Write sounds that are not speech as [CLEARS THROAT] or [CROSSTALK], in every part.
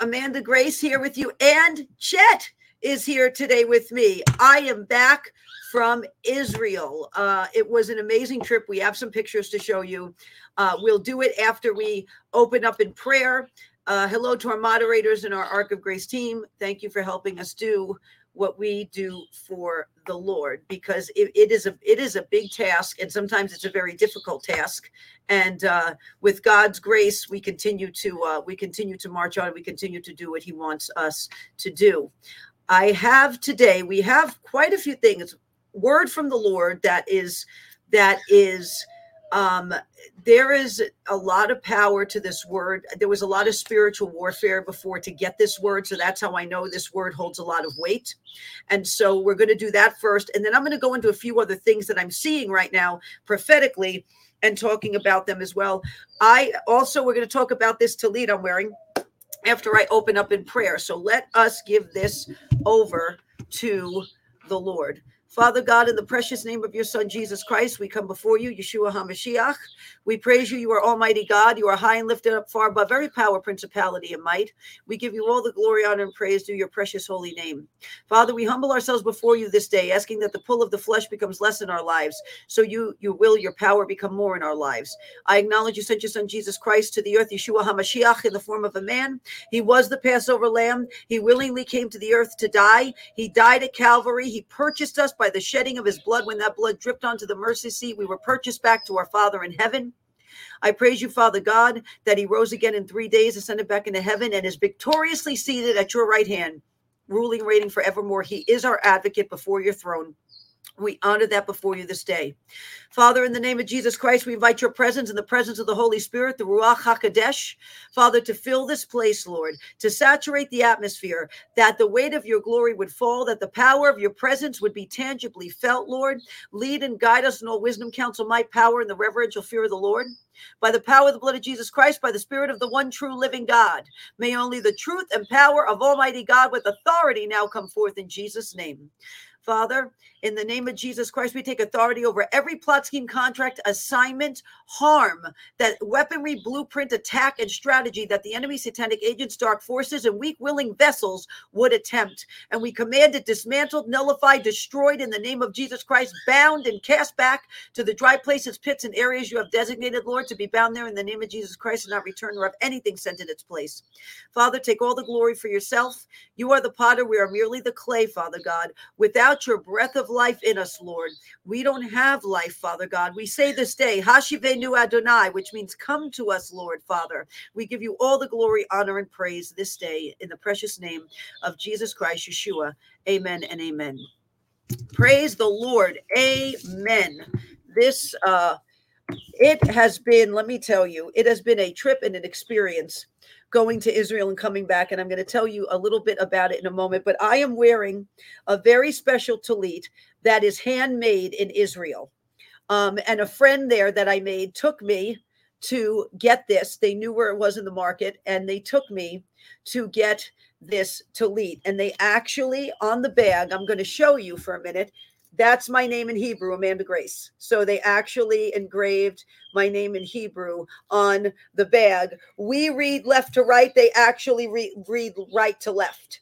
Amanda Grace here with you, and Chet is here today with me. I am back from Israel. Uh, it was an amazing trip. We have some pictures to show you. Uh, we'll do it after we open up in prayer. Uh, hello to our moderators and our Ark of Grace team. Thank you for helping us do what we do for the Lord because it, it is a it is a big task and sometimes it's a very difficult task. And uh, with God's grace, we continue to uh, we continue to march on. We continue to do what He wants us to do. I have today. We have quite a few things. Word from the Lord that is that is um, there is a lot of power to this word. There was a lot of spiritual warfare before to get this word. So that's how I know this word holds a lot of weight. And so we're going to do that first. And then I'm going to go into a few other things that I'm seeing right now prophetically and talking about them as well. I also, we're going to talk about this tallit I'm wearing after I open up in prayer. So let us give this over to the Lord. Father God, in the precious name of your Son, Jesus Christ, we come before you, Yeshua HaMashiach. We praise you. You are Almighty God. You are high and lifted up far above every power, principality, and might. We give you all the glory, honor, and praise through your precious holy name. Father, we humble ourselves before you this day, asking that the pull of the flesh becomes less in our lives, so you, you will, your power become more in our lives. I acknowledge you sent your Son, Jesus Christ, to the earth, Yeshua HaMashiach, in the form of a man. He was the Passover lamb. He willingly came to the earth to die. He died at Calvary. He purchased us by the shedding of his blood. When that blood dripped onto the mercy seat, we were purchased back to our Father in heaven. I praise you, Father God, that he rose again in three days, ascended back into heaven, and is victoriously seated at your right hand, ruling, reigning forevermore. He is our advocate before your throne. We honor that before you this day. Father, in the name of Jesus Christ, we invite your presence in the presence of the Holy Spirit, the Ruach HaKodesh, Father, to fill this place, Lord, to saturate the atmosphere, that the weight of your glory would fall, that the power of your presence would be tangibly felt, Lord. Lead and guide us in all wisdom, counsel, might, power, and the reverential fear of the Lord. By the power of the blood of Jesus Christ, by the Spirit of the one true living God, may only the truth and power of Almighty God with authority now come forth in Jesus' name. Father, in the name of Jesus Christ, we take authority over every plot scheme, contract, assignment, harm, that weaponry, blueprint, attack, and strategy that the enemy, satanic agents, dark forces, and weak willing vessels would attempt. And we command it dismantled, nullified, destroyed in the name of Jesus Christ, bound and cast back to the dry places, pits, and areas you have designated, Lord, to be bound there in the name of Jesus Christ and not return or have anything sent in its place. Father, take all the glory for yourself. You are the potter. We are merely the clay, Father God. Without your breath of life in us, Lord. We don't have life, Father God. We say this day, Hashivenu Adonai, which means come to us, Lord, Father. We give you all the glory, honor, and praise this day in the precious name of Jesus Christ, Yeshua. Amen and amen. Praise the Lord. Amen. This uh it has been, let me tell you, it has been a trip and an experience going to Israel and coming back. And I'm going to tell you a little bit about it in a moment. But I am wearing a very special talit that is handmade in Israel. Um, and a friend there that I made took me to get this. They knew where it was in the market and they took me to get this talit. And they actually, on the bag, I'm going to show you for a minute, that's my name in Hebrew, Amanda Grace. So they actually engraved my name in Hebrew on the bag. We read left to right, they actually read, read right to left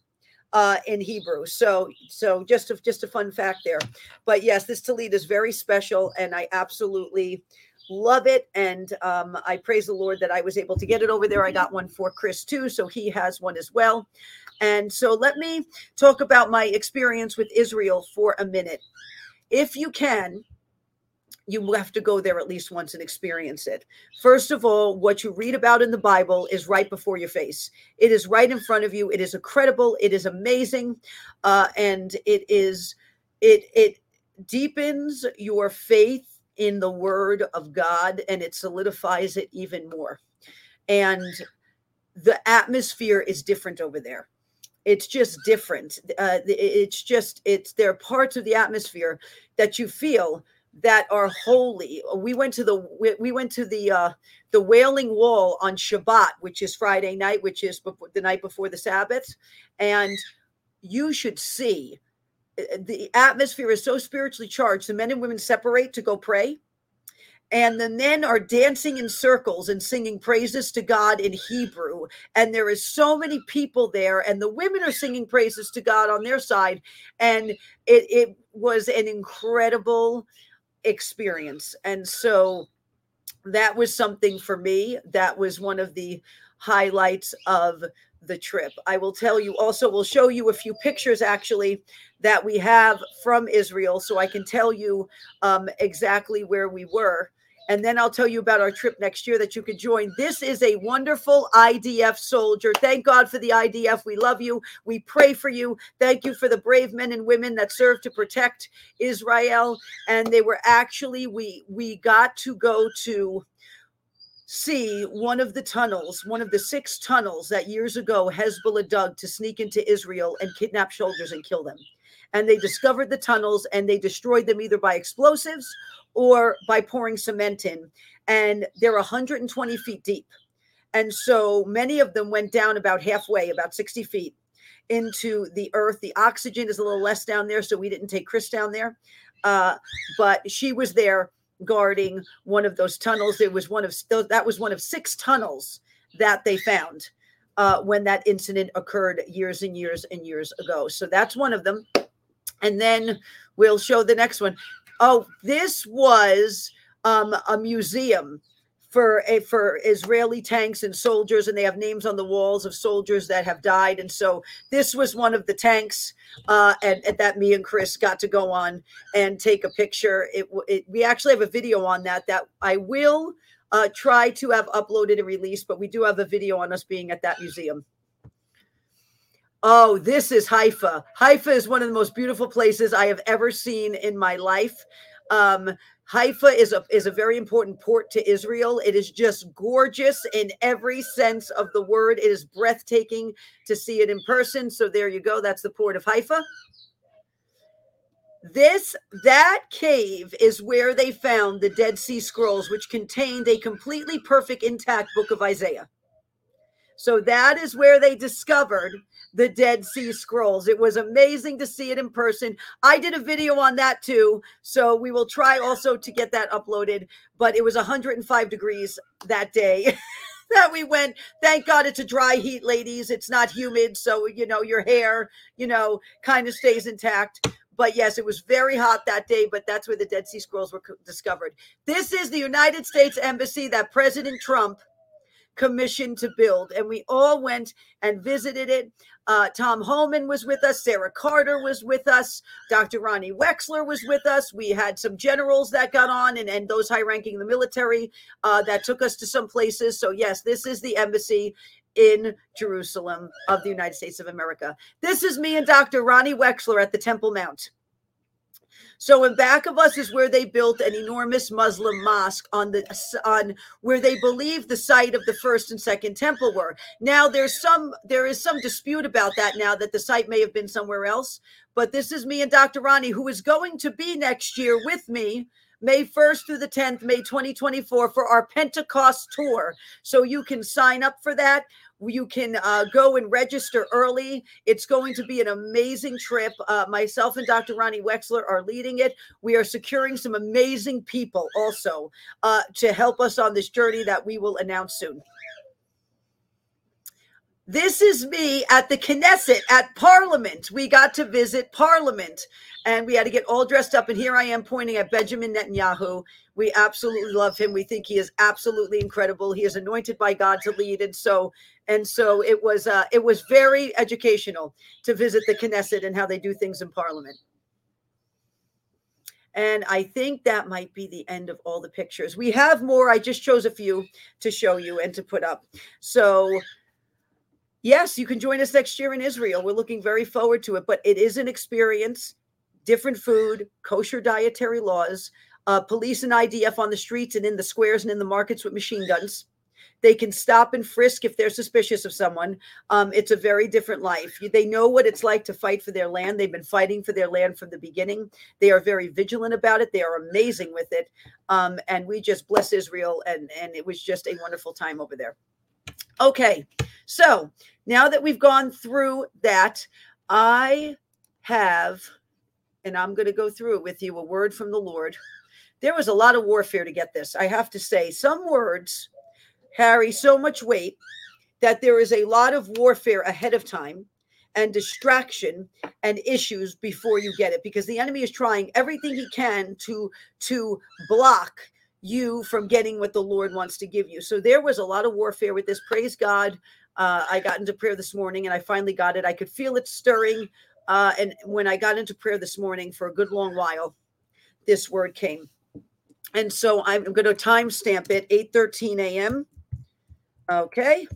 uh, in Hebrew. So, so just a, just a fun fact there. But yes, this Tallit is very special, and I absolutely love it. And um, I praise the Lord that I was able to get it over there. I got one for Chris too, so he has one as well. And so let me talk about my experience with Israel for a minute. If you can, you have to go there at least once and experience it. First of all, what you read about in the Bible is right before your face. It is right in front of you. It is incredible. It is amazing, uh, and it is it it deepens your faith in the Word of God, and it solidifies it even more. And the atmosphere is different over there it's just different. Uh, it's just it's there are parts of the atmosphere that you feel that are holy. We went to the we, we went to the uh the wailing wall on shabbat which is friday night which is before, the night before the sabbath and you should see uh, the atmosphere is so spiritually charged the men and women separate to go pray and the men are dancing in circles and singing praises to God in Hebrew. And there is so many people there, and the women are singing praises to God on their side. And it, it was an incredible experience. And so that was something for me. That was one of the highlights of the trip. I will tell you also, we'll show you a few pictures actually that we have from Israel so I can tell you um, exactly where we were. And then I'll tell you about our trip next year that you can join. This is a wonderful IDF soldier. Thank God for the IDF. We love you. We pray for you. Thank you for the brave men and women that serve to protect Israel. And they were actually, we we got to go to see one of the tunnels, one of the six tunnels that years ago Hezbollah dug to sneak into Israel and kidnap soldiers and kill them. And they discovered the tunnels and they destroyed them either by explosives or by pouring cement in. And they're 120 feet deep. And so many of them went down about halfway, about 60 feet into the earth. The oxygen is a little less down there, so we didn't take Chris down there. Uh, but she was there guarding one of those tunnels. It was one of that was one of six tunnels that they found uh, when that incident occurred years and years and years ago. So that's one of them. And then we'll show the next one. Oh, this was um, a museum for a for Israeli tanks and soldiers, and they have names on the walls of soldiers that have died. And so this was one of the tanks, uh, and, and that me and Chris got to go on and take a picture. It, it we actually have a video on that that I will uh, try to have uploaded and released, but we do have a video on us being at that museum. Oh, this is Haifa. Haifa is one of the most beautiful places I have ever seen in my life. Um, Haifa is a is a very important port to Israel. It is just gorgeous in every sense of the word. It is breathtaking to see it in person. So there you go. That's the port of Haifa. This that cave is where they found the Dead Sea Scrolls, which contained a completely perfect intact book of Isaiah. So that is where they discovered the Dead Sea Scrolls. It was amazing to see it in person. I did a video on that too. So we will try also to get that uploaded. But it was 105 degrees that day. [LAUGHS] that we went. Thank God it's a dry heat, ladies. It's not humid. So, you know, your hair, you know, kind of stays intact. But yes, it was very hot that day, but that's where the Dead Sea Scrolls were discovered. This is the United States Embassy that President Trump commissioned to build. And we all went and visited it. Uh, Tom Homan was with us. Sarah Carter was with us. Dr. Ronnie Wexler was with us. We had some generals that got on and, and those high ranking in the military uh, that took us to some places. So, yes, this is the embassy in Jerusalem of the United States of America. This is me and Dr. Ronnie Wexler at the Temple Mount. So in back of us is where they built an enormous Muslim mosque on the on where they believe the site of the first and second temple were. Now there's some there is some dispute about that now that the site may have been somewhere else. But this is me and Dr. Ronnie, who is going to be next year with me May 1st through the 10th, May 2024, for our Pentecost tour. So you can sign up for that. You can uh, go and register early. It's going to be an amazing trip. Uh, myself and Dr. Ronnie Wexler are leading it. We are securing some amazing people also uh, to help us on this journey that we will announce soon. This is me at the Knesset at Parliament. We got to visit Parliament and we had to get all dressed up. And here I am pointing at Benjamin Netanyahu. We absolutely love him. We think he is absolutely incredible. He is anointed by God to lead. And so, and so it was, uh, it was very educational to visit the Knesset and how they do things in Parliament. And I think that might be the end of all the pictures. We have more. I just chose a few to show you and to put up. So yes, you can join us next year in Israel. We're looking very forward to it, but it is an experience, different food, kosher dietary laws, uh, police and IDF on the streets and in the squares and in the markets with machine guns. They can stop and frisk if they're suspicious of someone. Um, it's a very different life. They know what it's like to fight for their land. They've been fighting for their land from the beginning. They are very vigilant about it. They are amazing with it. Um, and we just bless Israel. And, and it was just a wonderful time over there. Okay. So now that we've gone through that, I have, and I'm going to go through it with you, a word from the Lord there was a lot of warfare to get this. I have to say, some words carry so much weight that there is a lot of warfare ahead of time and distraction and issues before you get it because the enemy is trying everything he can to to block you from getting what the lord wants to give you. So there was a lot of warfare with this. Praise god. Uh, i got into prayer this morning and i finally got it. I could feel it stirring uh, and when i got into prayer this morning for a good long while this word came. And so i'm going to timestamp it 8 13 a.m okay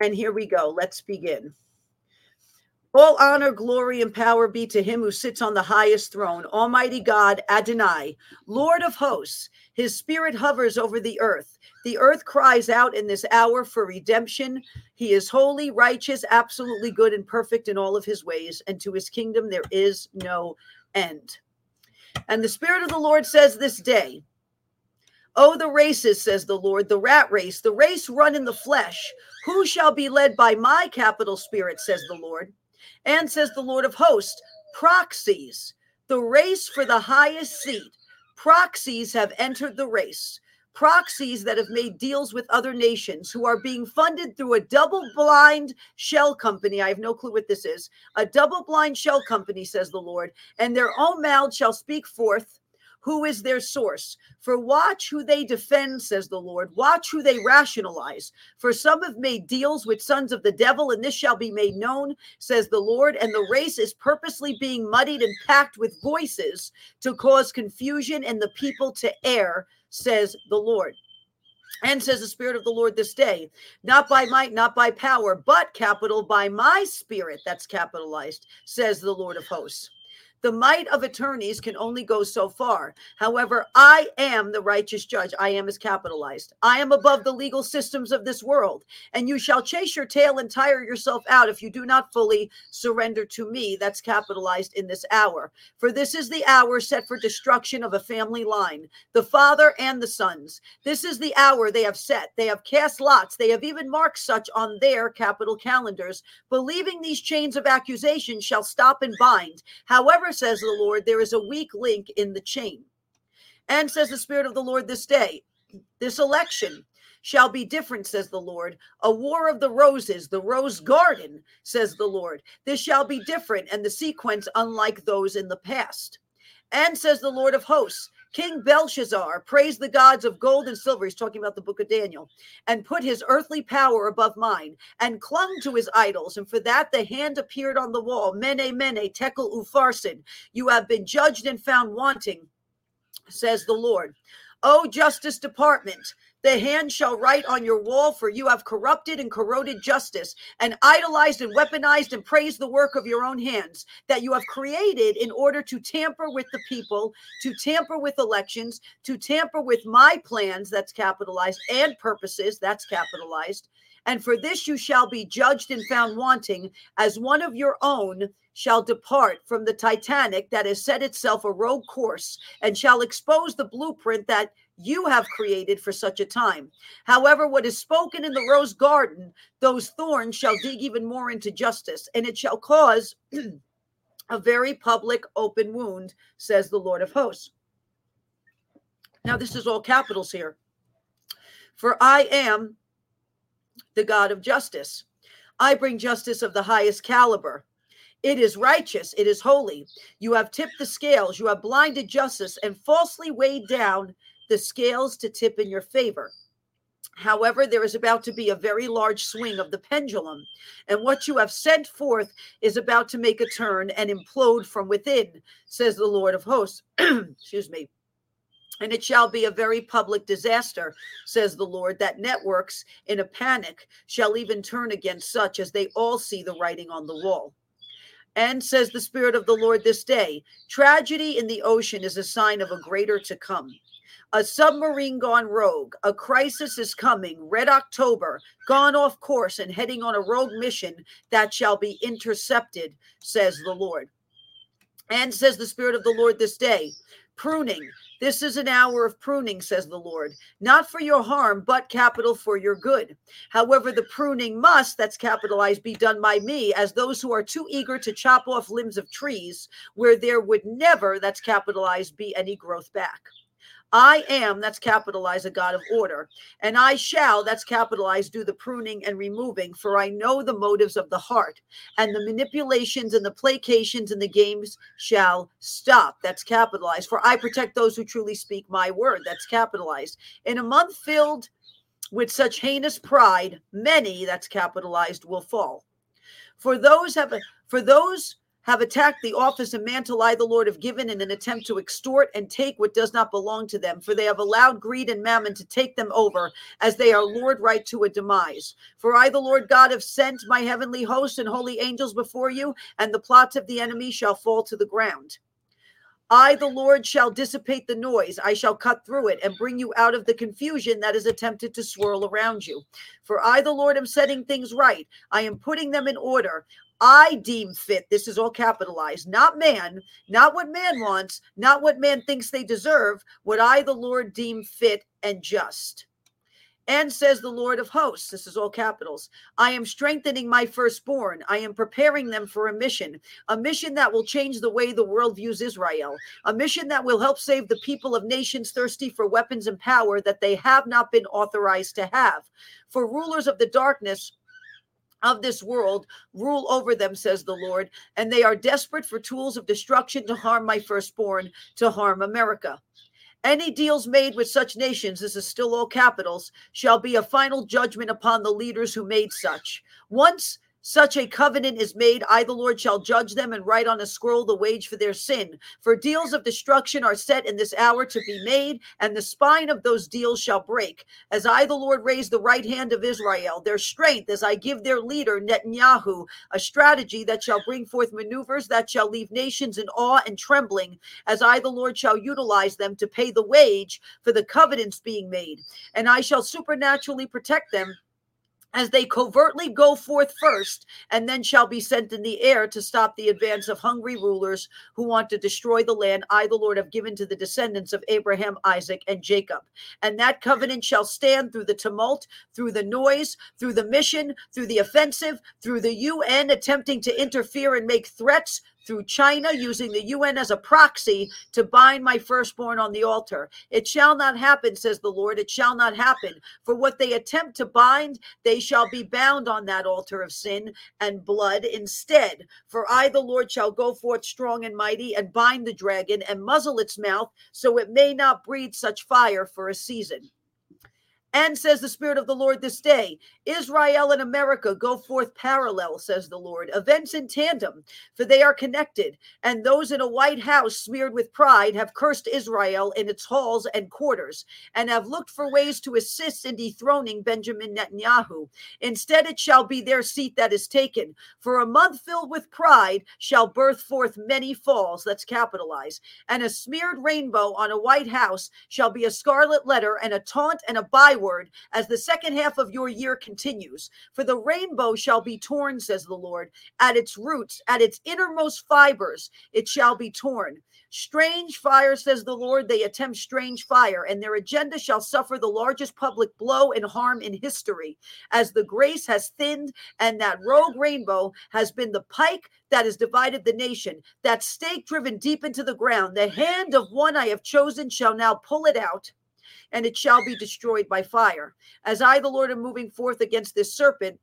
and here we go let's begin all honor, glory, and power be to him who sits on the highest throne, Almighty God, Adonai, Lord of hosts. His spirit hovers over the earth. The earth cries out in this hour for redemption. He is holy, righteous, absolutely good, and perfect in all of his ways, and to his kingdom there is no end. And the Spirit of the Lord says this day, Oh, the races, says the Lord, the rat race, the race run in the flesh. Who shall be led by my capital spirit, says the Lord? And says the Lord of hosts, proxies, the race for the highest seat. Proxies have entered the race. Proxies that have made deals with other nations who are being funded through a double blind shell company. I have no clue what this is. A double blind shell company, says the Lord, and their own mouths shall speak forth who is their source. For watch who they defend, says the Lord. Watch who they rationalize. For some have made deals with sons of the devil, and this shall be made known, says the Lord. And the race is purposely being muddied and packed with voices to cause confusion and the people to err, says the Lord. And says the Spirit of the Lord this day, not by might, not by power, but capital by my Spirit, that's capitalized, says the Lord of hosts. The might of attorneys can only go so far. However, I am the righteous judge. I am is capitalized. I am above the legal systems of this world. And you shall chase your tail and tire yourself out if you do not fully surrender to me. That's capitalized in this hour. For this is the hour set for destruction of a family line, the father and the sons. This is the hour they have set. They have cast lots. They have even marked such on their capital calendars, believing these chains of accusation shall stop and bind. However, says the Lord, there is a weak link in the chain. And says the Spirit of the Lord this day, this election shall be different, says the Lord. A war of the roses, the rose garden, says the Lord. This shall be different, and the sequence unlike those in the past. And says the Lord of hosts, King Belshazzar praised the gods of gold and silver. He's talking about the book of Daniel, and put his earthly power above mine, and clung to his idols. And for that the hand appeared on the wall. Mene, mene, tekel upharsin. You have been judged and found wanting, says the Lord. O Justice Department, the hand shall write on your wall, for you have corrupted and corroded justice, and idolized and weaponized and praised the work of your own hands that you have created in order to tamper with the people, to tamper with elections, to tamper with my plans, that's capitalized, and purposes, that's capitalized. And for this you shall be judged and found wanting, as one of your own shall depart from the Titanic that has set itself a rogue course, and shall expose the blueprint that you have created for such a time. However, what is spoken in the rose garden, those thorns shall dig even more into justice, and it shall cause [CLEARS THROAT] a very public open wound, says the Lord of hosts. Now, this is all capitals here. For I am the God of justice. I bring justice of the highest caliber. It is righteous, it is holy. You have tipped the scales, you have blinded justice and falsely weighed down the scales to tip in your favor. However, there is about to be a very large swing of the pendulum, and what you have sent forth is about to make a turn and implode from within, says the Lord of hosts. [CLEARS THROAT] Excuse me. And it shall be a very public disaster, says the Lord, that networks in a panic shall even turn against such as they all see the writing on the wall. And says the Spirit of the Lord this day tragedy in the ocean is a sign of a greater to come a submarine gone rogue, a crisis is coming, Red October, gone off course and heading on a rogue mission that shall be intercepted, says the Lord. And says the Spirit of the Lord this day, pruning. This is an hour of pruning, says the Lord, not for your harm, but capital for your good. However, the pruning must, that's capitalized, be done by me, as those who are too eager to chop off limbs of trees where there would never, that's capitalized, be any growth back. I am, that's capitalized, a God of order. And I shall, that's capitalized, do the pruning and removing, for I know the motives of the heart. And the manipulations and the placations and the games shall stop. That's capitalized. For I protect those who truly speak my word. That's capitalized. In a month filled with such heinous pride, many, that's capitalized, will fall. For those have for those have attacked the office and mantle I, the Lord, have given in an attempt to extort and take what does not belong to them. For they have allowed greed and mammon to take them over, as they are lured right to a demise. For I, the Lord God, have sent my heavenly hosts and holy angels before you, and the plots of the enemy shall fall to the ground. I, the Lord, shall dissipate the noise. I shall cut through it and bring you out of the confusion that is attempted to swirl around you. For I, the Lord, am setting things right. I am putting them in order. I deem fit. This is all capitalized, not man, not what man wants, not what man thinks they deserve, what I, the Lord, deem fit and just. And says the Lord of hosts, this is all capitals, I am strengthening my firstborn. I am preparing them for a mission, a mission that will change the way the world views Israel, a mission that will help save the people of nations thirsty for weapons and power that they have not been authorized to have. For rulers of the darkness, of this world rule over them, says the Lord, and they are desperate for tools of destruction to harm my firstborn, to harm America. Any deals made with such nations, this is still all capitals, shall be a final judgment upon the leaders who made such. Once such a covenant is made. I, the Lord, shall judge them and write on a scroll the wage for their sin. For deals of destruction are set in this hour to be made, and the spine of those deals shall break. As I, the Lord, raise the right hand of Israel, their strength, as I give their leader, Netanyahu, a strategy that shall bring forth maneuvers that shall leave nations in awe and trembling, as I, the Lord, shall utilize them to pay the wage for the covenants being made. And I shall supernaturally protect them as they covertly go forth first, and then shall be sent in the air to stop the advance of hungry rulers who want to destroy the land I, the Lord, have given to the descendants of Abraham, Isaac, and Jacob. And that covenant shall stand through the tumult, through the noise, through the mission, through the offensive, through the UN attempting to interfere and make threats, through China using the UN as a proxy to bind my firstborn on the altar. It shall not happen, says the Lord. It shall not happen. For what they attempt to bind, they shall be bound on that altar of sin and blood instead. For I, the Lord, shall go forth strong and mighty and bind the dragon and muzzle its mouth so it may not breathe such fire for a season. And says the Spirit of the Lord this day Israel and America go forth parallel, says the Lord, events in tandem, for they are connected. And those in a white house smeared with pride have cursed Israel in its halls and quarters, and have looked for ways to assist in dethroning Benjamin Netanyahu. Instead, it shall be their seat that is taken. For a month filled with pride shall birth forth many falls, that's capitalized, and a smeared rainbow on a white house shall be a scarlet letter and a taunt and a byword forward as the second half of your year continues. For the rainbow shall be torn, says the Lord, at its roots, at its innermost fibers, it shall be torn. Strange fire, says the Lord, they attempt strange fire, and their agenda shall suffer the largest public blow and harm in history, as the grace has thinned, and that rogue rainbow has been the pike that has divided the nation, that stake driven deep into the ground. The hand of one I have chosen shall now pull it out and it shall be destroyed by fire. As I, the Lord, am moving forth against this serpent,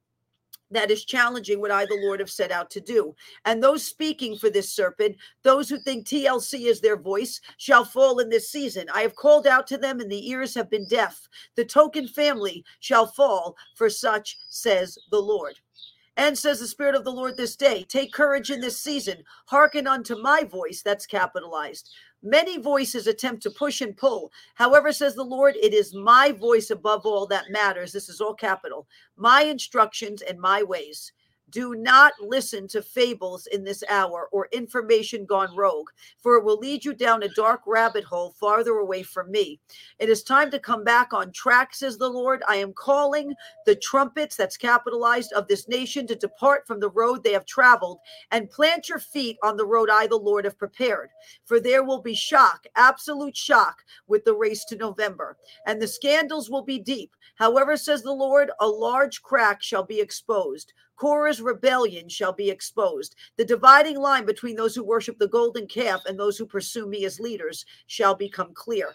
that is challenging what I, the Lord, have set out to do. And those speaking for this serpent, those who think TLC is their voice, shall fall in this season. I have called out to them, and the ears have been deaf. The token family shall fall, for such says the Lord. And says the Spirit of the Lord this day, take courage in this season, hearken unto my voice, that's capitalized. Many voices attempt to push and pull. However, says the Lord, it is my voice above all that matters. This is all capital. My instructions and my ways. Do not listen to fables in this hour or information gone rogue, for it will lead you down a dark rabbit hole farther away from me. It is time to come back on track, says the Lord. I am calling the trumpets, that's capitalized, of this nation to depart from the road they have traveled and plant your feet on the road I, the Lord, have prepared. For there will be shock, absolute shock, with the race to November, and the scandals will be deep. However, says the Lord, a large crack shall be exposed. Korah's rebellion shall be exposed. The dividing line between those who worship the golden calf and those who pursue me as leaders shall become clear.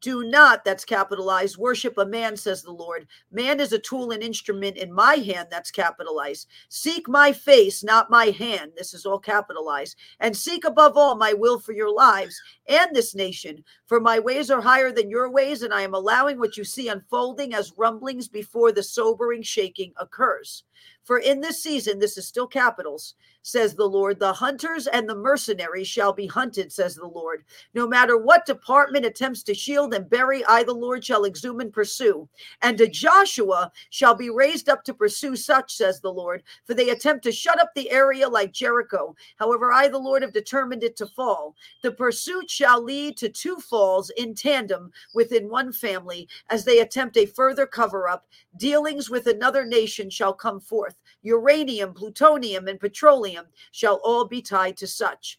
Do not, that's capitalized, worship a man, says the Lord. Man is a tool and instrument in my hand, that's capitalized. Seek my face, not my hand. This is all capitalized. And seek above all my will for your lives and this nation. For my ways are higher than your ways, and I am allowing what you see unfolding as rumblings before the sobering shaking occurs. For in this season, this is still capitals, says the Lord, the hunters and the mercenaries shall be hunted, says the Lord. No matter what department attempts to shield and bury, I, the Lord, shall exhume and pursue. And to Joshua shall be raised up to pursue such, says the Lord, for they attempt to shut up the area like Jericho. However, I, the Lord, have determined it to fall. The pursuit shall lead to two falls in tandem within one family as they attempt a further cover up. Dealings with another nation shall come forth. Uranium, plutonium, and petroleum shall all be tied to such.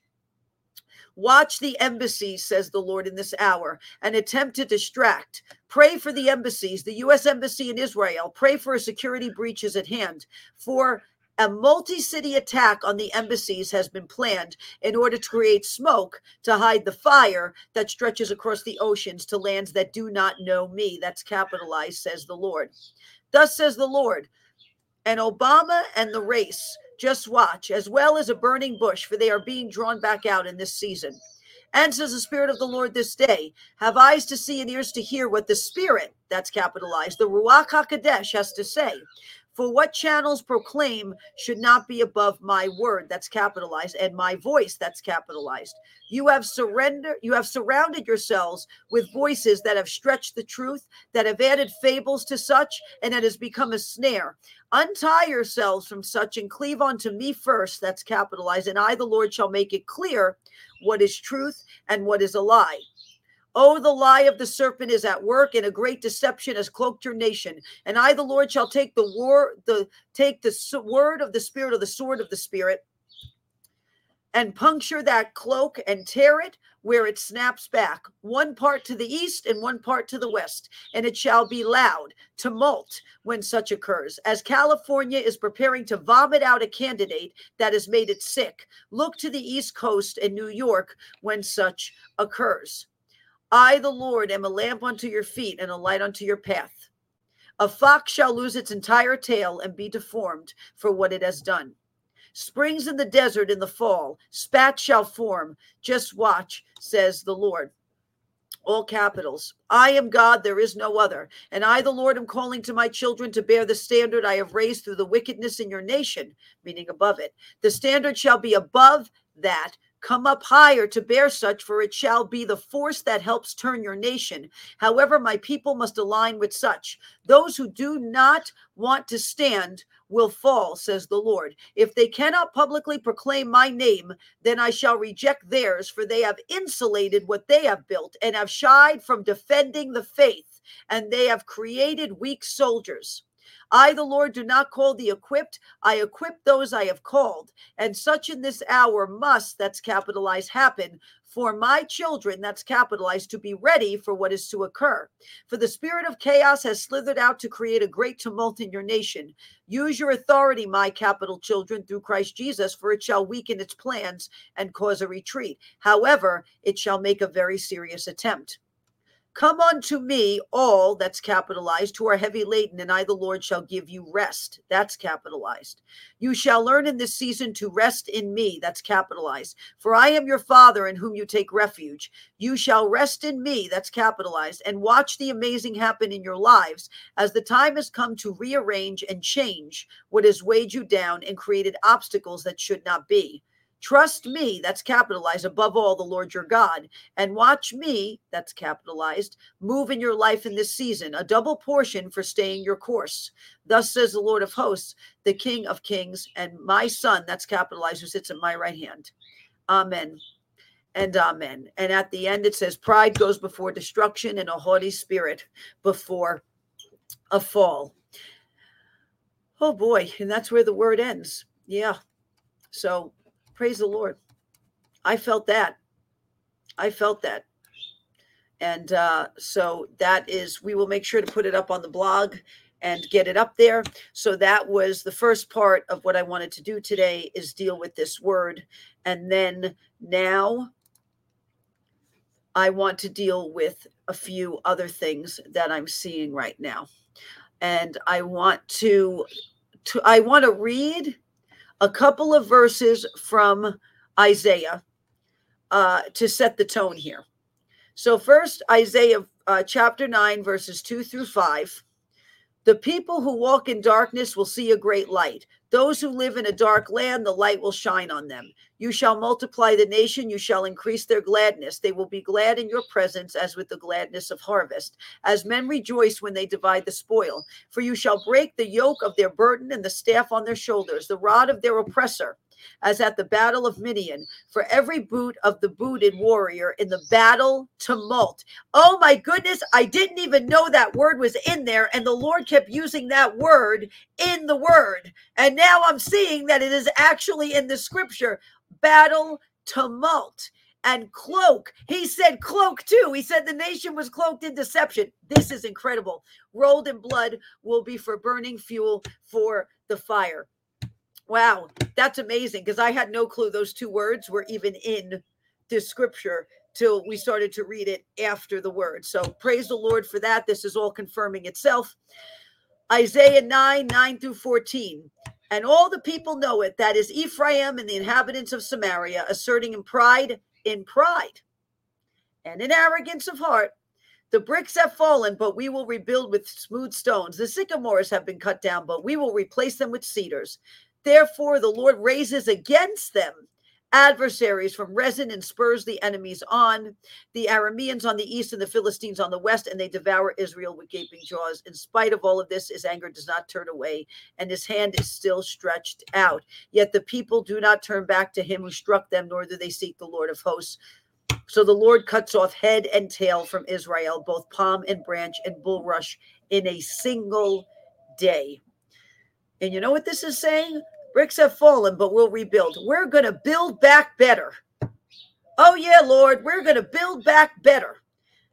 Watch the embassies, says the Lord, in this hour, and attempt to distract. Pray for the embassies, the U.S. Embassy in Israel. Pray for a security breach is at hand. For a multi city attack on the embassies has been planned in order to create smoke to hide the fire that stretches across the oceans to lands that do not know me. That's capitalized, says the Lord. Thus says the Lord, and Obama and the race. Just watch, as well as a burning bush, for they are being drawn back out in this season. And says the Spirit of the Lord this day, have eyes to see and ears to hear what the Spirit, that's capitalized, the Ruach HaKodesh has to say. For what channels proclaim should not be above my word, that's capitalized, and my voice, that's capitalized. You have surrendered, you have surrounded yourselves with voices that have stretched the truth, that have added fables to such, and it has become a snare. Untie yourselves from such and cleave unto me first, that's capitalized, and I, the Lord, shall make it clear what is truth and what is a lie. Oh, the lie of the serpent is at work, and a great deception has cloaked your nation. And I, the Lord, shall take the war, the take the word of the spirit, of the sword of the spirit, and puncture that cloak and tear it where it snaps back, one part to the east and one part to the west. And it shall be loud, tumult when such occurs. As California is preparing to vomit out a candidate that has made it sick, look to the East Coast and New York when such occurs. I, the Lord, am a lamp unto your feet and a light unto your path. A fox shall lose its entire tail and be deformed for what it has done. Springs in the desert in the fall, spat shall form. Just watch, says the Lord. All capitals. I am God, there is no other. And I, the Lord, am calling to my children to bear the standard I have raised through the wickedness in your nation, meaning above it. The standard shall be above that Come up higher to bear such, for it shall be the force that helps turn your nation. However, my people must align with such. Those who do not want to stand will fall, says the Lord. If they cannot publicly proclaim my name, then I shall reject theirs, for they have insulated what they have built and have shied from defending the faith, and they have created weak soldiers. I, the Lord, do not call the equipped. I equip those I have called. And such in this hour must, that's capitalized, happen for my children, that's capitalized, to be ready for what is to occur. For the spirit of chaos has slithered out to create a great tumult in your nation. Use your authority, my capital children, through Christ Jesus, for it shall weaken its plans and cause a retreat. However, it shall make a very serious attempt. Come unto me, all that's capitalized, who are heavy laden, and I, the Lord, shall give you rest. That's capitalized. You shall learn in this season to rest in me. That's capitalized. For I am your father in whom you take refuge. You shall rest in me. That's capitalized. And watch the amazing happen in your lives as the time has come to rearrange and change what has weighed you down and created obstacles that should not be. Trust me, that's capitalized, above all, the Lord your God, and watch me, that's capitalized, move in your life in this season, a double portion for staying your course. Thus says the Lord of hosts, the King of kings, and my son, that's capitalized, who sits at my right hand. Amen and amen. And at the end, it says, Pride goes before destruction, and a haughty spirit before a fall. Oh boy, and that's where the word ends. Yeah. So Praise the Lord. I felt that. I felt that. And uh, so that is, we will make sure to put it up on the blog and get it up there. So that was the first part of what I wanted to do today is deal with this word. And then now I want to deal with a few other things that I'm seeing right now. And I want to, to I want to read a couple of verses from Isaiah uh, to set the tone here. So, first, Isaiah uh, chapter 9, verses 2 through 5. The people who walk in darkness will see a great light. Those who live in a dark land, the light will shine on them. You shall multiply the nation, you shall increase their gladness. They will be glad in your presence, as with the gladness of harvest, as men rejoice when they divide the spoil. For you shall break the yoke of their burden and the staff on their shoulders, the rod of their oppressor as at the battle of Midian, for every boot of the booted warrior in the battle tumult. Oh my goodness, I didn't even know that word was in there, and the Lord kept using that word in the word. And now I'm seeing that it is actually in the scripture battle tumult and cloak. He said cloak too. He said the nation was cloaked in deception. This is incredible. Rolled in blood will be for burning fuel for the fire. Wow, that's amazing because I had no clue those two words were even in the scripture till we started to read it after the word. So praise the Lord for that. This is all confirming itself. Isaiah 9 9 through 14. And all the people know it, that is Ephraim and the inhabitants of Samaria, asserting in pride, in pride, and in arrogance of heart. The bricks have fallen, but we will rebuild with smooth stones. The sycamores have been cut down, but we will replace them with cedars. Therefore, the Lord raises against them adversaries from Rezin and spurs the enemies on, the Arameans on the east and the Philistines on the west, and they devour Israel with gaping jaws. In spite of all of this, his anger does not turn away, and his hand is still stretched out. Yet the people do not turn back to him who struck them, nor do they seek the Lord of hosts. So the Lord cuts off head and tail from Israel, both palm and branch and bulrush in a single day. And you know what this is saying? Bricks have fallen, but we'll rebuild. We're going to build back better. Oh, yeah, Lord, we're going to build back better.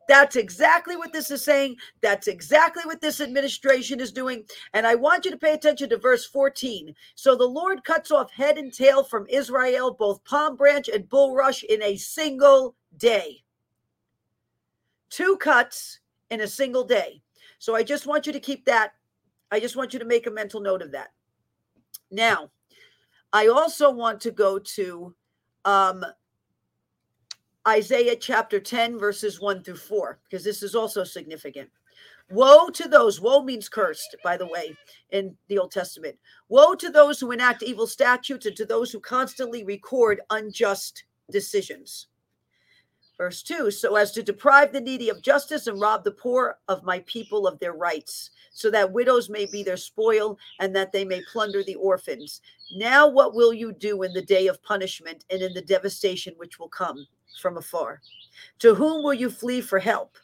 That's exactly what this is saying. That's exactly what this administration is doing. And I want you to pay attention to verse 14. So the Lord cuts off head and tail from Israel, both palm branch and bulrush, in a single day. Two cuts in a single day. So I just want you to keep that I just want you to make a mental note of that. Now, I also want to go to um, Isaiah chapter 10, verses 1 through 4, because this is also significant. Woe to those, woe means cursed, by the way, in the Old Testament. Woe to those who enact evil statutes and to those who constantly record unjust decisions. Verse 2 so as to deprive the needy of justice and rob the poor of my people of their rights so that widows may be their spoil and that they may plunder the orphans. Now, what will you do in the day of punishment and in the devastation which will come from afar? To whom will you flee for help?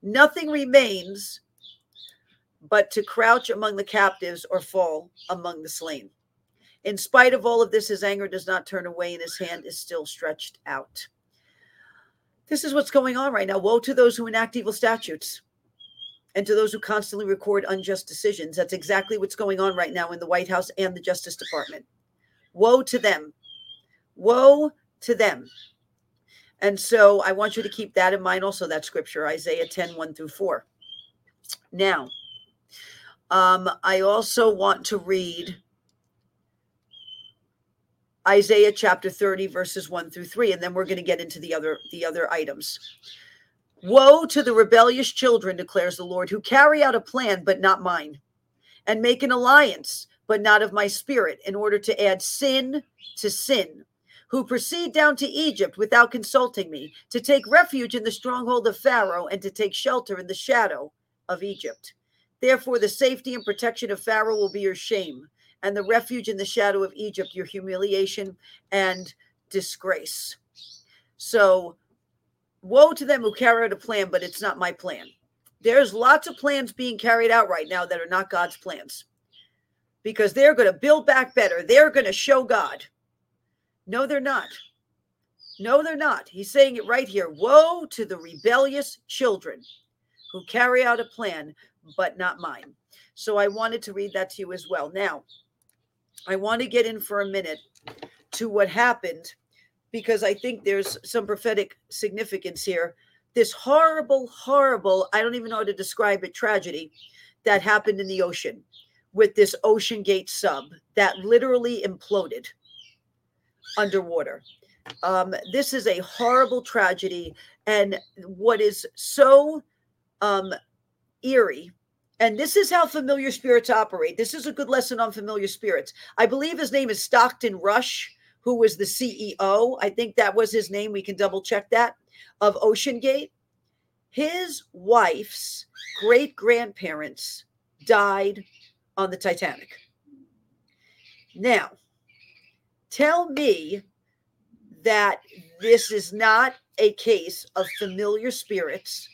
Nothing remains but to crouch among the captives or fall among the slain. In spite of all of this, his anger does not turn away and his hand is still stretched out. This is what's going on right now. Woe to those who enact evil statutes and to those who constantly record unjust decisions. That's exactly what's going on right now in the White House and the Justice Department. Woe to them. Woe to them. And so I want you to keep that in mind also, that scripture, Isaiah 10 1 through 4. Now, um, I also want to read Isaiah chapter 30, verses 1 through 3, and then we're going to get into the other the other items. Woe to the rebellious children, declares the Lord, who carry out a plan, but not mine, and make an alliance, but not of my spirit, in order to add sin to sin, who proceed down to Egypt without consulting me, to take refuge in the stronghold of Pharaoh, and to take shelter in the shadow of Egypt. Therefore, the safety and protection of Pharaoh will be your shame, and the refuge in the shadow of Egypt, your humiliation and disgrace. So, woe to them who carry out a plan, but it's not my plan. There's lots of plans being carried out right now that are not God's plans because they're going to build back better. They're going to show God. No, they're not. No, they're not. He's saying it right here. Woe to the rebellious children who carry out a plan, but not mine. So I wanted to read that to you as well. Now, I want to get in for a minute to what happened because I think there's some prophetic significance here. This horrible, horrible, I don't even know how to describe it, tragedy that happened in the ocean with this OceanGate sub that literally imploded underwater. Um, this is a horrible tragedy. And what is so um, eerie, and this is how familiar spirits operate. This is a good lesson on familiar spirits. I believe his name is Stockton Rush, who was the CEO. I think that was his name. We can double check that of OceanGate. His wife's great grandparents died on the Titanic. Now, tell me that this is not a case of familiar spirits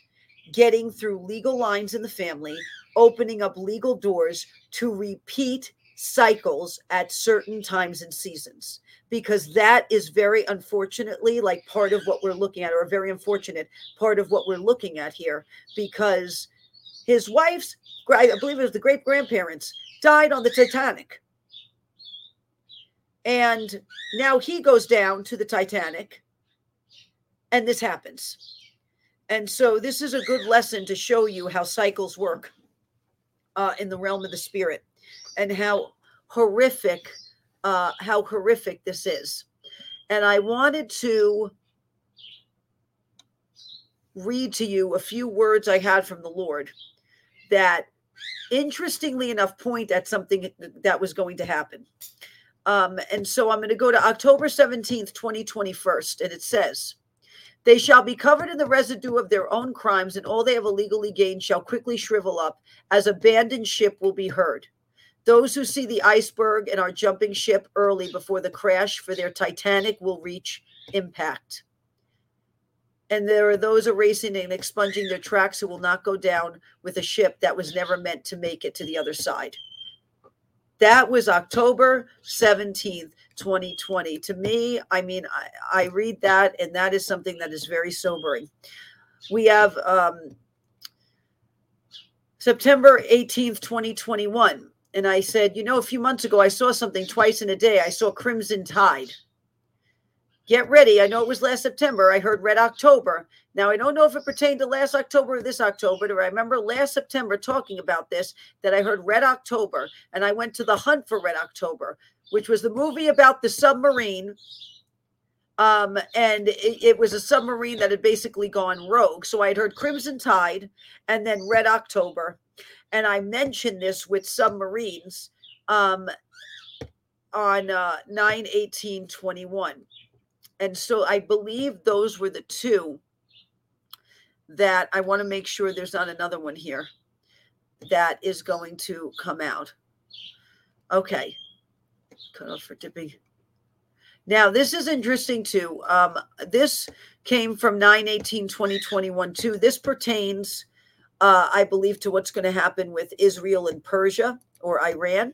getting through legal lines in the family, opening up legal doors to repeat cycles at certain times and seasons because that is very unfortunately like part of what we're looking at or a very unfortunate part of what we're looking at here because his wife's i believe it was the great grandparents died on the titanic and now he goes down to the Titanic, and this happens. And so, this is a good lesson to show you how cycles work uh, in the realm of the spirit and how horrific, uh, how horrific this is. And I wanted to read to you a few words I had from the Lord that, interestingly enough, point at something that was going to happen. Um, and so I'm going to go to October 17th, 2021, and it says, They shall be covered in the residue of their own crimes, and all they have illegally gained shall quickly shrivel up, as abandoned ship will be heard. Those who see the iceberg and are jumping ship early before the crash for their Titanic will reach impact. And there are those erasing and expunging their tracks who will not go down with a ship that was never meant to make it to the other side. That was October 17th, 2020. To me, I mean, I, I read that, and that is something that is very sobering. We have um, September 18th, 2021. And I said, you know, a few months ago, I saw something twice in a day. I saw Crimson Tide. Get ready. I know it was last September. I heard Red October. Now, I don't know if it pertained to last October or this October. But I remember last September talking about this that I heard Red October and I went to the hunt for Red October, which was the movie about the submarine. Um, and it, it was a submarine that had basically gone rogue. So I had heard Crimson Tide and then Red October. And I mentioned this with submarines um, on uh, 9 18 21 and so I believe those were the two that I want to make sure there's not another one here that is going to come out. Okay. Cut off for dipping. Now, this is interesting too. Um, this came from 9 18 2021 too. This pertains, uh, I believe, to what's going to happen with Israel and Persia or Iran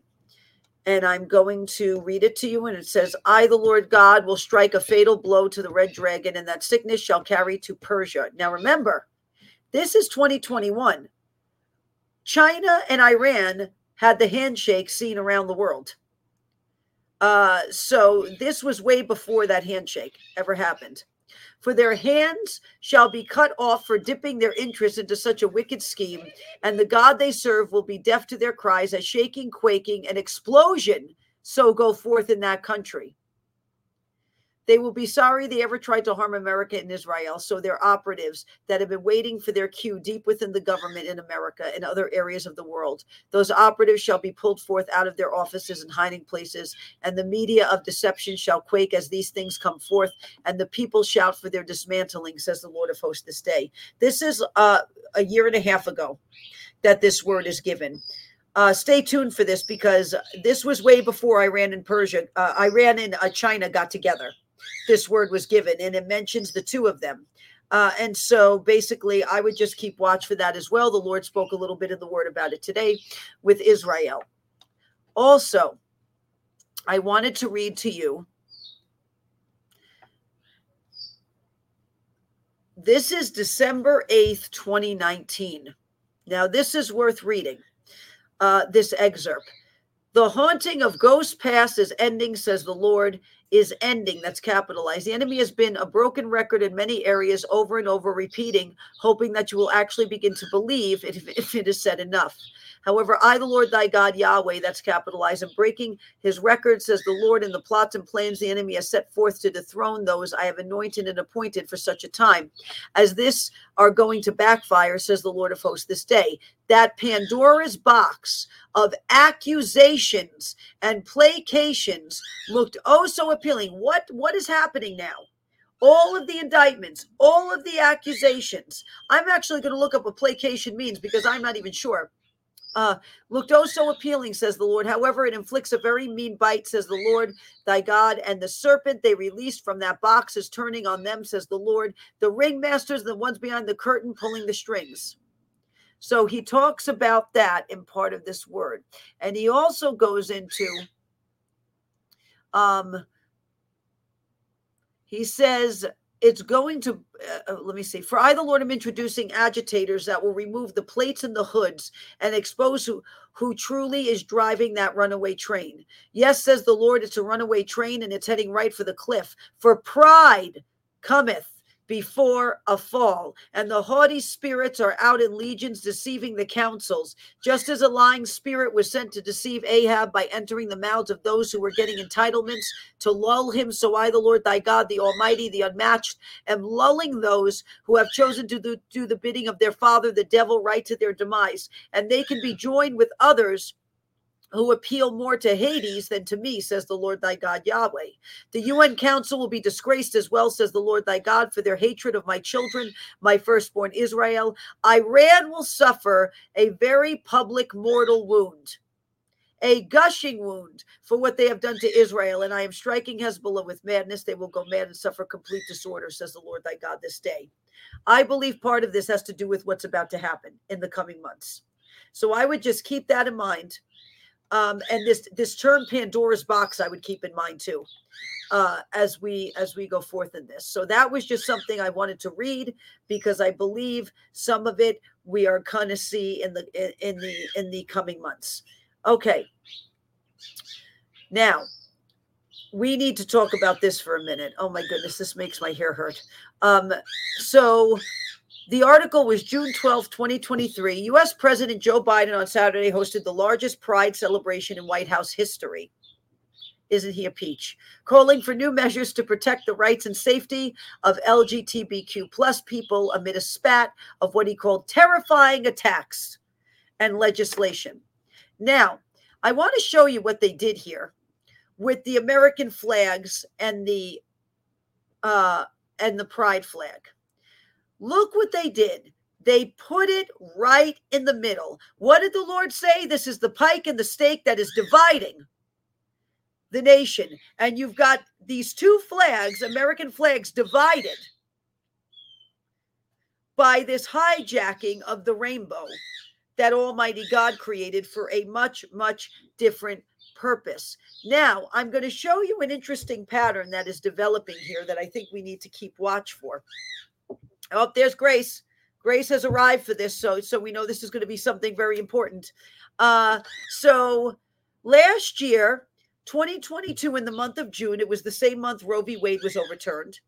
and I'm going to read it to you. And it says, I, the Lord God, will strike a fatal blow to the red dragon, and that sickness shall carry to Persia. Now, remember, this is 2021. China and Iran had the handshake seen around the world. Uh, so this was way before that handshake ever happened. For their hands shall be cut off for dipping their interest into such a wicked scheme, and the God they serve will be deaf to their cries, as shaking, quaking, and explosion so go forth in that country. They will be sorry they ever tried to harm America and Israel. So their operatives that have been waiting for their cue deep within the government in America and other areas of the world, those operatives shall be pulled forth out of their offices and hiding places, and the media of deception shall quake as these things come forth, and the people shout for their dismantling, says the Lord of hosts this day. This is uh, a year and a half ago that this word is given. Uh, stay tuned for this because this was way before Iran and Persia, uh, Iran and uh, China got together this word was given, and it mentions the two of them. Uh, and so basically, I would just keep watch for that as well. The Lord spoke a little bit in the word about it today with Israel. Also, I wanted to read to you. This is December 8th, 2019. Now, this is worth reading, uh, this excerpt. The haunting of Ghost Pass is ending, says the Lord. Is ending. That's capitalized. The enemy has been a broken record in many areas over and over, repeating, hoping that you will actually begin to believe if, if it is said enough. However, I, the Lord thy God, Yahweh, that's capitalized, am breaking his record, says the Lord, in the plots and plans the enemy has set forth to dethrone those I have anointed and appointed for such a time as this are going to backfire, says the Lord of hosts, this day. That Pandora's box of accusations and placations looked oh so appealing. What what is happening now? all of the indictments, all of the accusations. I'm actually going to look up what placation means because I'm not even sure uh, looked oh so appealing, says the Lord. However, it inflicts a very mean bite, says the Lord thy God. And the serpent they released from that box is turning on them, says the Lord. The ringmasters, the ones behind the curtain, pulling the strings. So he talks about that in part of this word. And he also goes into um he says it's going to uh, uh, let me see for i the lord am introducing agitators that will remove the plates and the hoods and expose who who truly is driving that runaway train. Yes says the lord it's a runaway train and it's heading right for the cliff. For pride cometh before a fall, and the haughty spirits are out in legions deceiving the councils, just as a lying spirit was sent to deceive Ahab by entering the mouths of those who were getting entitlements to lull him. So I, the Lord thy God, the Almighty, the Unmatched, am lulling those who have chosen to do, the bidding of their father, the devil, right to their demise, and they can be joined with others who appeal more to Hades than to me, says the Lord thy God Yahweh. The UN Council will be disgraced as well, says the Lord thy God, for their hatred of my children, my firstborn Israel. Iran will suffer a very public mortal wound. A gushing wound for what they have done to Israel, and I am striking Hezbollah with madness. They will go mad and suffer complete disorder, says the Lord thy God this day. I believe part of this has to do with what's about to happen in the coming months. So I would just keep that in mind um, and this this term Pandora's box I would keep in mind too uh, as we as we go forth in this. So that was just something I wanted to read because I believe some of it we are going to see in the in, the in the coming months. Okay. Now, we need to talk about this for a minute. Oh my goodness, this makes my hair hurt. Um, so the article was June 12, 2023. US President Joe Biden on Saturday hosted the largest pride celebration in White House history. Isn't he a peach? Calling for new measures to protect the rights and safety of LGBTQ plus people amid a spat of what he called terrifying attacks and legislation. Now, I want to show you what they did here with the American flags and the uh, and the pride flag. Look what they did. They put it right in the middle. What did the Lord say? This is the pike and the stake that is dividing the nation. And you've got these two flags, American flags, divided by this hijacking of the rainbow that Almighty God created for a much, much different purpose. Now, I'm going to show you an interesting pattern that is developing here that I think we need to keep watch for. Oh, there's Grace. Grace has arrived for this, so so we know this is going to be something very important. Uh, so last year, 2022, in the month of June, it was the same month Roe v. Wade was overturned.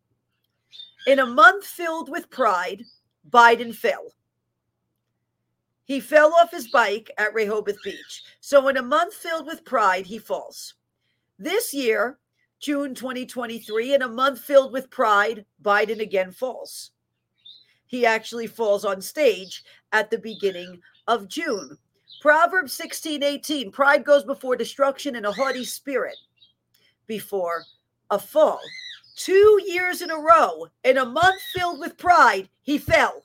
In a month filled with pride, Biden fell. He fell off his bike at Rehoboth Beach. So, in a month filled with pride, he falls. This year, June 2023, in a month filled with pride, Biden again falls he actually falls on stage at the beginning of June. Proverbs 16 18 pride goes before destruction and a haughty spirit before a fall. Two years in a row, in a month filled with pride, he fell.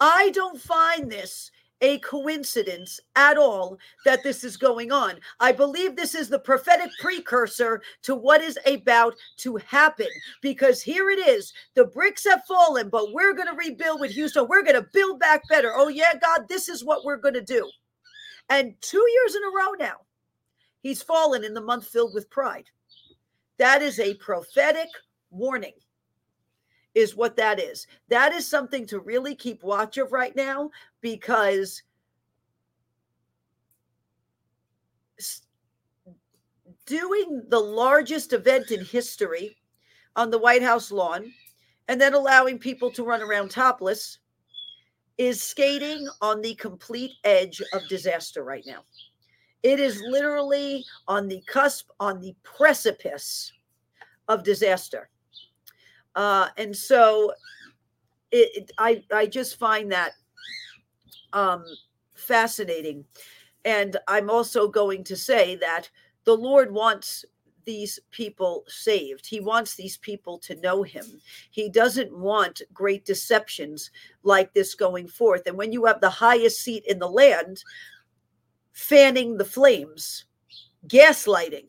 I don't find this a coincidence at all that this is going on. I believe this is the prophetic precursor to what is about to happen because here it is. The bricks have fallen, but we're going to rebuild with Houston. We're going to build back better. Oh, yeah, God, this is what we're going to do. And two years in a row now, he's fallen in the month filled with pride. That is a prophetic warning is what that is. That is something to really keep watch of right now because doing the largest event in history on the White House lawn and then allowing people to run around topless is skating on the complete edge of disaster right now. It is literally on the cusp, on the precipice of disaster. Uh, and so it, it, I, I just find that um, fascinating. And I'm also going to say that the Lord wants these people saved. He wants these people to know him. He doesn't want great deceptions like this going forth. And when you have the highest seat in the land, fanning the flames, gaslighting,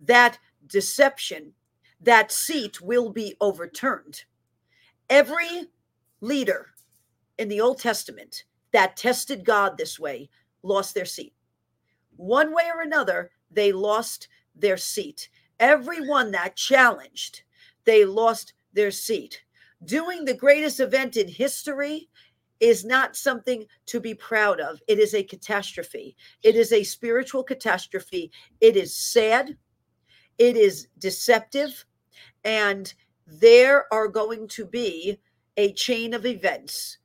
that deception, that seat will be overturned. Every leader in the Old Testament that tested God this way lost their seat. One way or another, they lost their seat. Everyone that challenged, they lost their seat. Doing the greatest event in history is not something to be proud of. It is a catastrophe. It is a spiritual catastrophe. It is sad. It is deceptive. And there are going to be a chain of events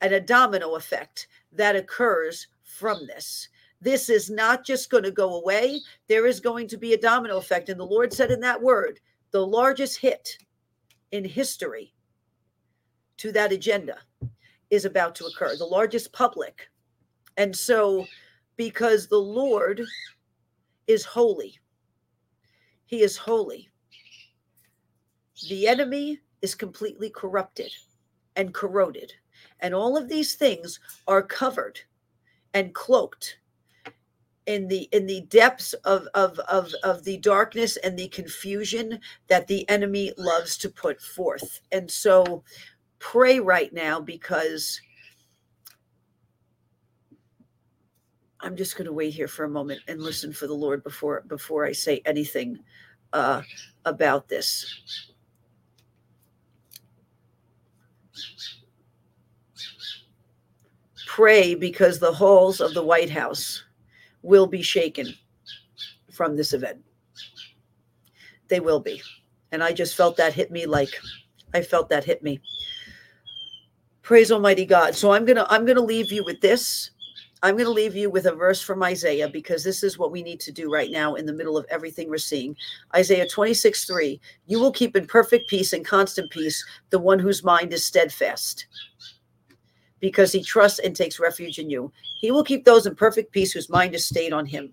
and a domino effect that occurs from this. This is not just going to go away. There is going to be a domino effect. And the Lord said in that word, the largest hit in history to that agenda is about to occur, the largest public. And so, because the Lord is holy, He is holy, the enemy is completely corrupted and corroded. And all of these things are covered and cloaked in the in the depths of, of of of the darkness and the confusion that the enemy loves to put forth and so pray right now because i'm just going to wait here for a moment and listen for the lord before before i say anything uh, about this pray because the halls of the white house will be shaken from this event. They will be. And I just felt that hit me like I felt that hit me. Praise Almighty God. So I'm to I'm going to leave you with this. I'm going to leave you with a verse from Isaiah because this is what we need to do right now in the middle of everything we're seeing. Isaiah 26, 3. You will keep in perfect peace and constant peace the one whose mind is steadfast because he trusts and takes refuge in you. He will keep those in perfect peace whose mind is stayed on him.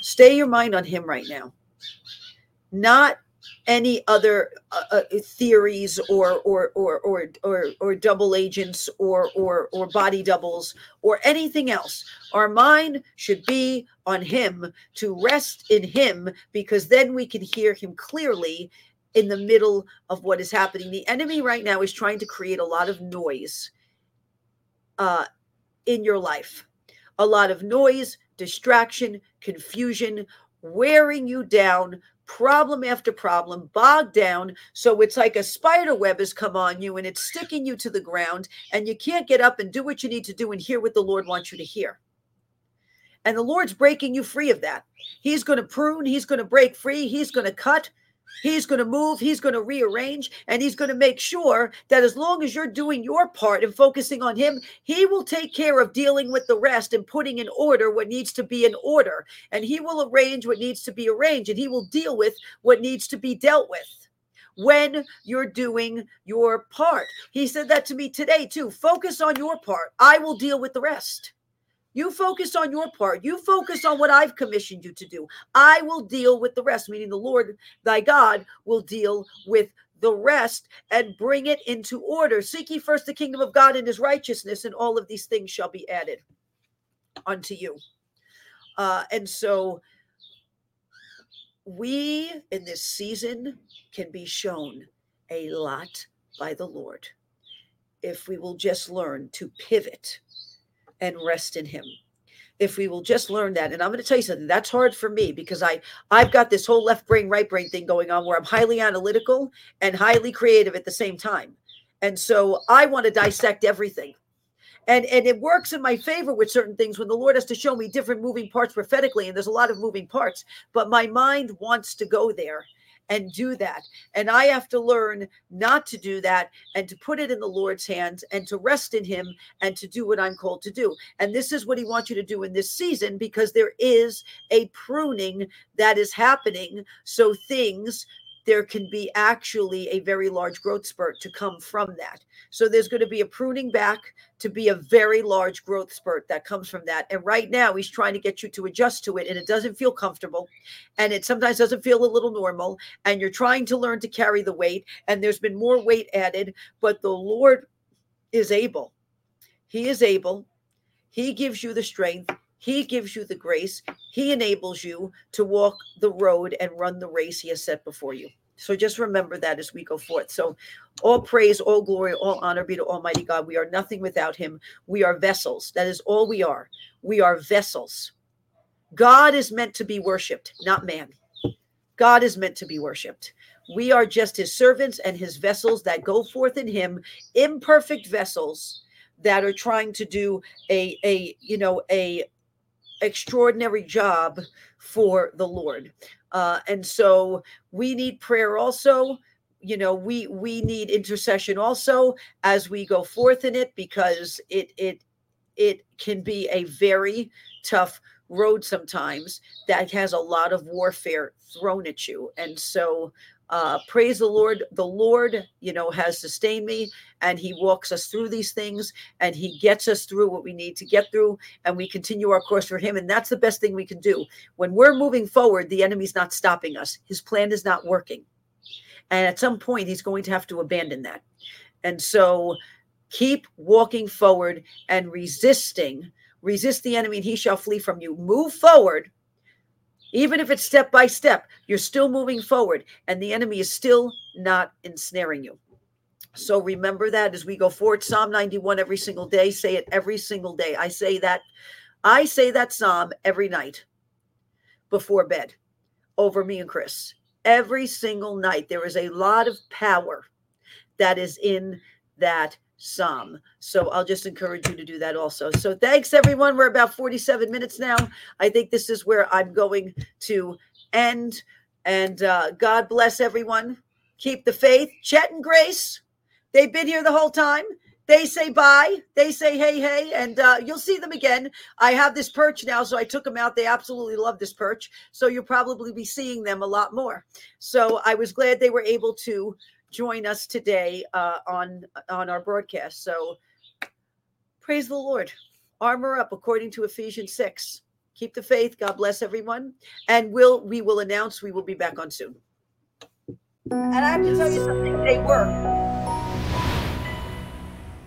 Stay your mind on him right now. Not any other uh, uh, theories or or or or or or double agents or or or body doubles or anything else. Our mind should be on him to rest in him because then we can hear him clearly in the middle of what is happening. The enemy right now is trying to create a lot of noise uh, in your life. A lot of noise, distraction, confusion, wearing you down, problem after problem, bogged down. So it's like a spider web has come on you and it's sticking you to the ground, and you can't get up and do what you need to do and hear what the Lord wants you to hear. And the Lord's breaking you free of that. He's going to prune, He's going to break free, He's going to cut, He's going to move, he's going to rearrange, and he's going to make sure that as long as you're doing your part and focusing on him, he will take care of dealing with the rest and putting in order what needs to be in order. And he will arrange what needs to be arranged, and he will deal with what needs to be dealt with when you're doing your part. He said that to me today, too. Focus on your part, I will deal with the rest. You focus on your part. You focus on what I've commissioned you to do. I will deal with the rest, meaning the Lord thy God will deal with the rest and bring it into order. Seek ye first the kingdom of God and his righteousness, and all of these things shall be added unto you. Uh, and so we in this season can be shown a lot by the Lord if we will just learn to pivot and rest in him. If we will just learn that and i'm going to tell you something that's hard for me because i i've got this whole left brain right brain thing going on where i'm highly analytical and highly creative at the same time. And so i want to dissect everything. And and it works in my favor with certain things when the lord has to show me different moving parts prophetically and there's a lot of moving parts but my mind wants to go there and do that. And i have to learn not to do that and to put it in the lord's hands and to rest in him and to do what i'm called to do. And this is what he wants you to do in this season because there is a pruning that is happening. So things there can be actually a very large growth spurt to come from that. So there's going to be a pruning back to be a very large growth spurt that comes from that. And right now he's trying to get you to adjust to it and it doesn't feel comfortable and it sometimes doesn't feel a little normal and you're trying to learn to carry the weight and there's been more weight added, but the Lord is able. He is able. He gives you the strength. He gives you the grace. He enables you to walk the road and run the race he has set before you. So just remember that as we go forth. So all praise, all glory, all honor be to Almighty God. We are nothing without him. We are vessels. That is all we are. We are vessels. God is meant to be worshiped, not man. God is meant to be worshiped. We are just his servants and his vessels that go forth in him, imperfect vessels that are trying to do a a you know a extraordinary job for the Lord. Uh, and so we need prayer also. You know, we we need intercession also as we go forth in it because it it it can be a very tough road sometimes that has a lot of warfare thrown at you. And so uh, praise the Lord. The Lord, you know, has sustained me and he walks us through these things and he gets us through what we need to get through and we continue our course for him. And that's the best thing we can do. When we're moving forward, the enemy's not stopping us, his plan is not working. And at some point, he's going to have to abandon that. And so keep walking forward and resisting. Resist the enemy and he shall flee from you. Move forward even if it's step by step, you're still moving forward and the enemy is still not ensnaring you. So remember that as we go forward. Psalm 91 every single day. Say it every single day. I say that. I say that psalm every night before bed over me and Chris. Every single night. There is a lot of power that is in that some. So I'll just encourage you to do that also. So thanks, everyone. We're about 47 minutes now. I think this is where I'm going to end. And uh, God bless everyone. Keep the faith. Chet and Grace, they've been here the whole time. They say bye. They say hey, hey, and uh, you'll see them again. I have this perch now, so I took them out. They absolutely love this perch. So you'll probably be seeing them a lot more. So I was glad they were able to join us today uh, on on our broadcast. So praise the Lord. Armor up according to Ephesians 6. Keep the faith. God bless everyone. And we'll we will announce we will be back on soon. And I have to tell you something, they work.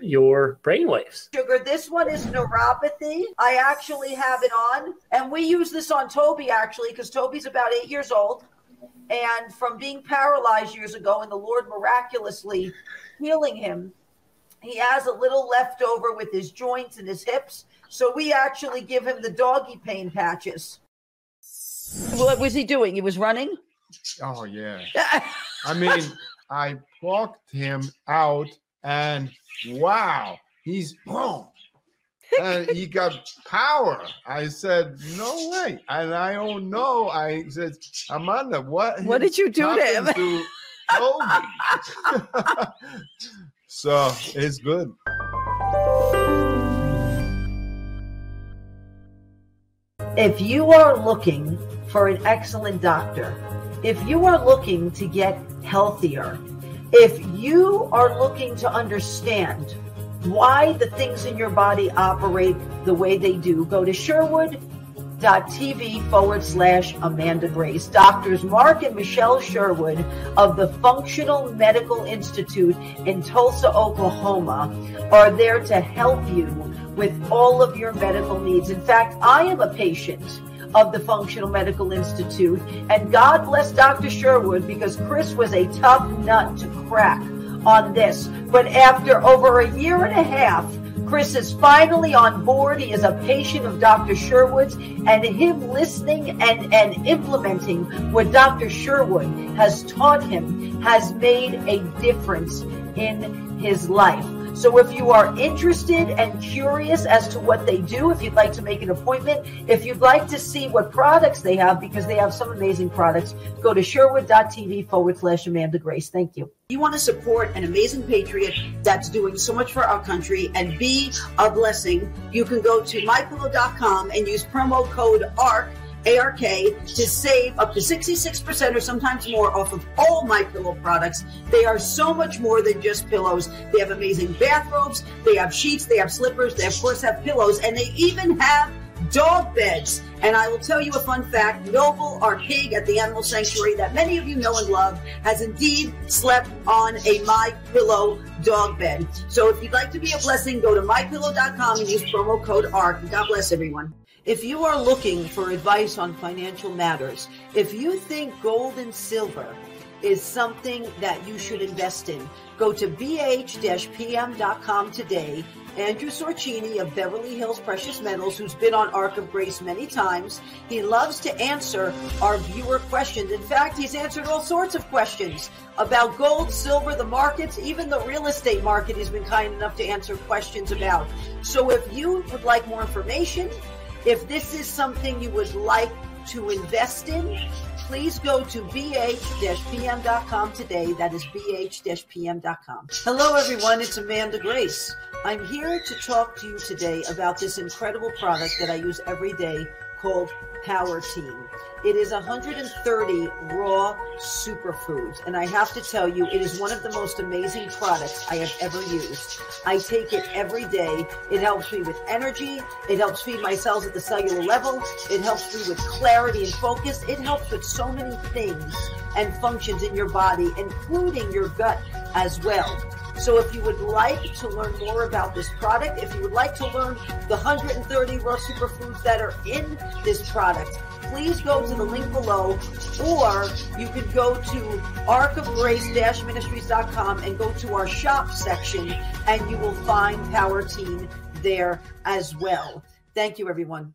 your brain waves. Sugar, this one is neuropathy. I actually have it on, and we use this on Toby actually because Toby's about eight years old. And from being paralyzed years ago, and the Lord miraculously healing him, he has a little leftover with his joints and his hips. So we actually give him the doggy pain patches. What was he doing? He was running? Oh, yeah. [LAUGHS] I mean, I plucked him out and wow, he's boom. and he [LAUGHS] got power. I said, no way. And I don't know. I said, Amanda, what? What did you do to him? To [LAUGHS] so it's good. If you are looking for an excellent doctor, if you are looking to get healthier, if you are looking to understand why the things in your body operate the way they do, go to Sherwood tv forward slash Amanda Grace. Doctors Mark and Michelle Sherwood of the Functional Medical Institute in Tulsa, Oklahoma are there to help you with all of your medical needs. In fact, I am a patient of the Functional Medical Institute, and God bless Dr. Sherwood because Chris was a tough nut to crack on this. But after over a year and a half, Chris is finally on board. He is a patient of Dr. Sherwood's, and him listening and, and implementing what Dr. Sherwood has taught him has made a difference in his life. So if you are interested and curious as to what they do, if you'd like to make an appointment, if you'd like to see what products they have, because they have some amazing products, go to sherwood.tv forward slash Amanda Grace. Thank you. You want to support an amazing patriot that's doing so much for our country and be a blessing, you can go to mypillow.com and use promo code ARK ARK to save up to 66% or sometimes more off of all my pillow products. They are so much more than just pillows. They have amazing bathrobes, they have sheets, they have slippers, they of course have pillows, and they even have dog beds. And I will tell you a fun fact Noble, our pig at the animal sanctuary that many of you know and love, has indeed slept on a My Pillow dog bed. So if you'd like to be a blessing, go to mypillow.com and use promo code ARK. God bless everyone. If you are looking for advice on financial matters, if you think gold and silver is something that you should invest in, go to bh-pm.com today. Andrew Sorchini of Beverly Hills Precious Metals, who's been on Ark of Grace many times, he loves to answer our viewer questions. In fact, he's answered all sorts of questions about gold, silver, the markets, even the real estate market. He's been kind enough to answer questions about. So if you would like more information, if this is something you would like to invest in, please go to bh-pm.com today. That is bh-pm.com. Hello, everyone. It's Amanda Grace. I'm here to talk to you today about this incredible product that I use every day called Power Team. It is 130 raw superfoods. And I have to tell you, it is one of the most amazing products I have ever used. I take it every day. It helps me with energy. It helps feed my cells at the cellular level. It helps me with clarity and focus. It helps with so many things and functions in your body, including your gut as well. So if you would like to learn more about this product, if you would like to learn the 130 raw superfoods that are in this product, please go to the link below or you could go to arkofgrace-ministries.com and go to our shop section and you will find Power Team there as well. Thank you, everyone.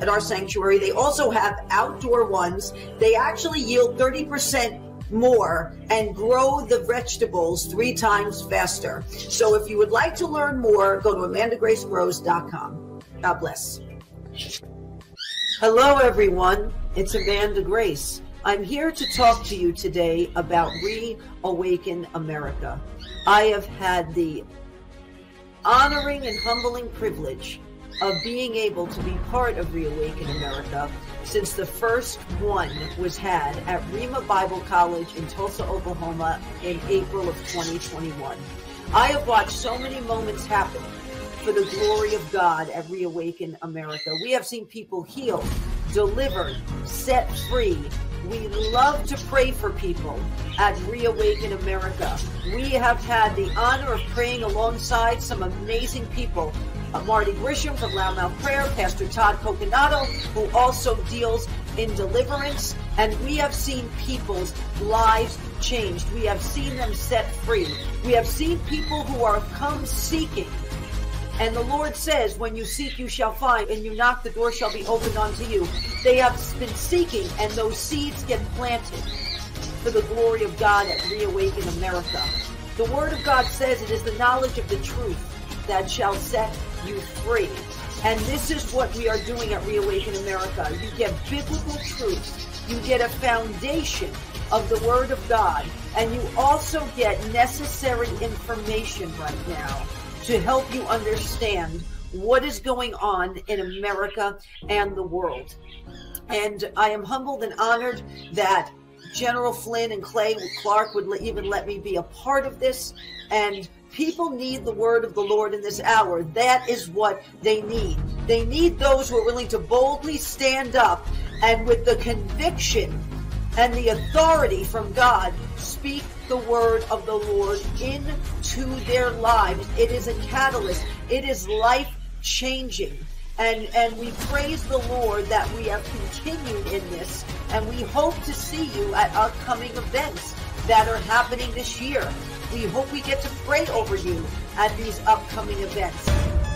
at our sanctuary. They also have outdoor ones. They actually yield 30% more and grow the vegetables three times faster. So if you would like to learn more, go to amandagracegrows.com. God bless. Hello, everyone. It's Amanda Grace. I'm here to talk to you today about Reawaken America. I have had the honoring and humbling privilege of being able to be part of Reawaken America since the first one was had at Rhema Bible College in Tulsa, Oklahoma in April of 2021. I have watched so many moments happen for the glory of God at Reawaken America. We have seen people healed, delivered, set free. We love to pray for people at Reawaken America. We have had the honor of praying alongside some amazing people Marty Grisham from Loudmouth Prayer, Pastor Todd Coconato, who also deals in deliverance. And we have seen people's lives changed. We have seen them set free. We have seen people who are come seeking. And the Lord says, when you seek, you shall find, and you knock, the door shall be opened unto you. They have been seeking, and those seeds get planted for the glory of God at Reawaken America. The Word of God says it is the knowledge of the truth that shall set you free. And this is what we are doing at Reawaken America. You get biblical truth, you get a foundation of the Word of God, and you also get necessary information right now to help you understand what is going on in America and the world. And I am humbled and honored that General Flynn and Clay Clark would even let me be a part of this. And people need the word of the Lord in this hour. That is what they need. They need those who are willing to boldly stand up and with the conviction and the authority from God speak the word of the Lord into their lives. It is a catalyst. It is life changing. And, and we praise the Lord that we have continued in this. And we hope to see you at upcoming events that are happening this year. We hope we get to pray over you at these upcoming events.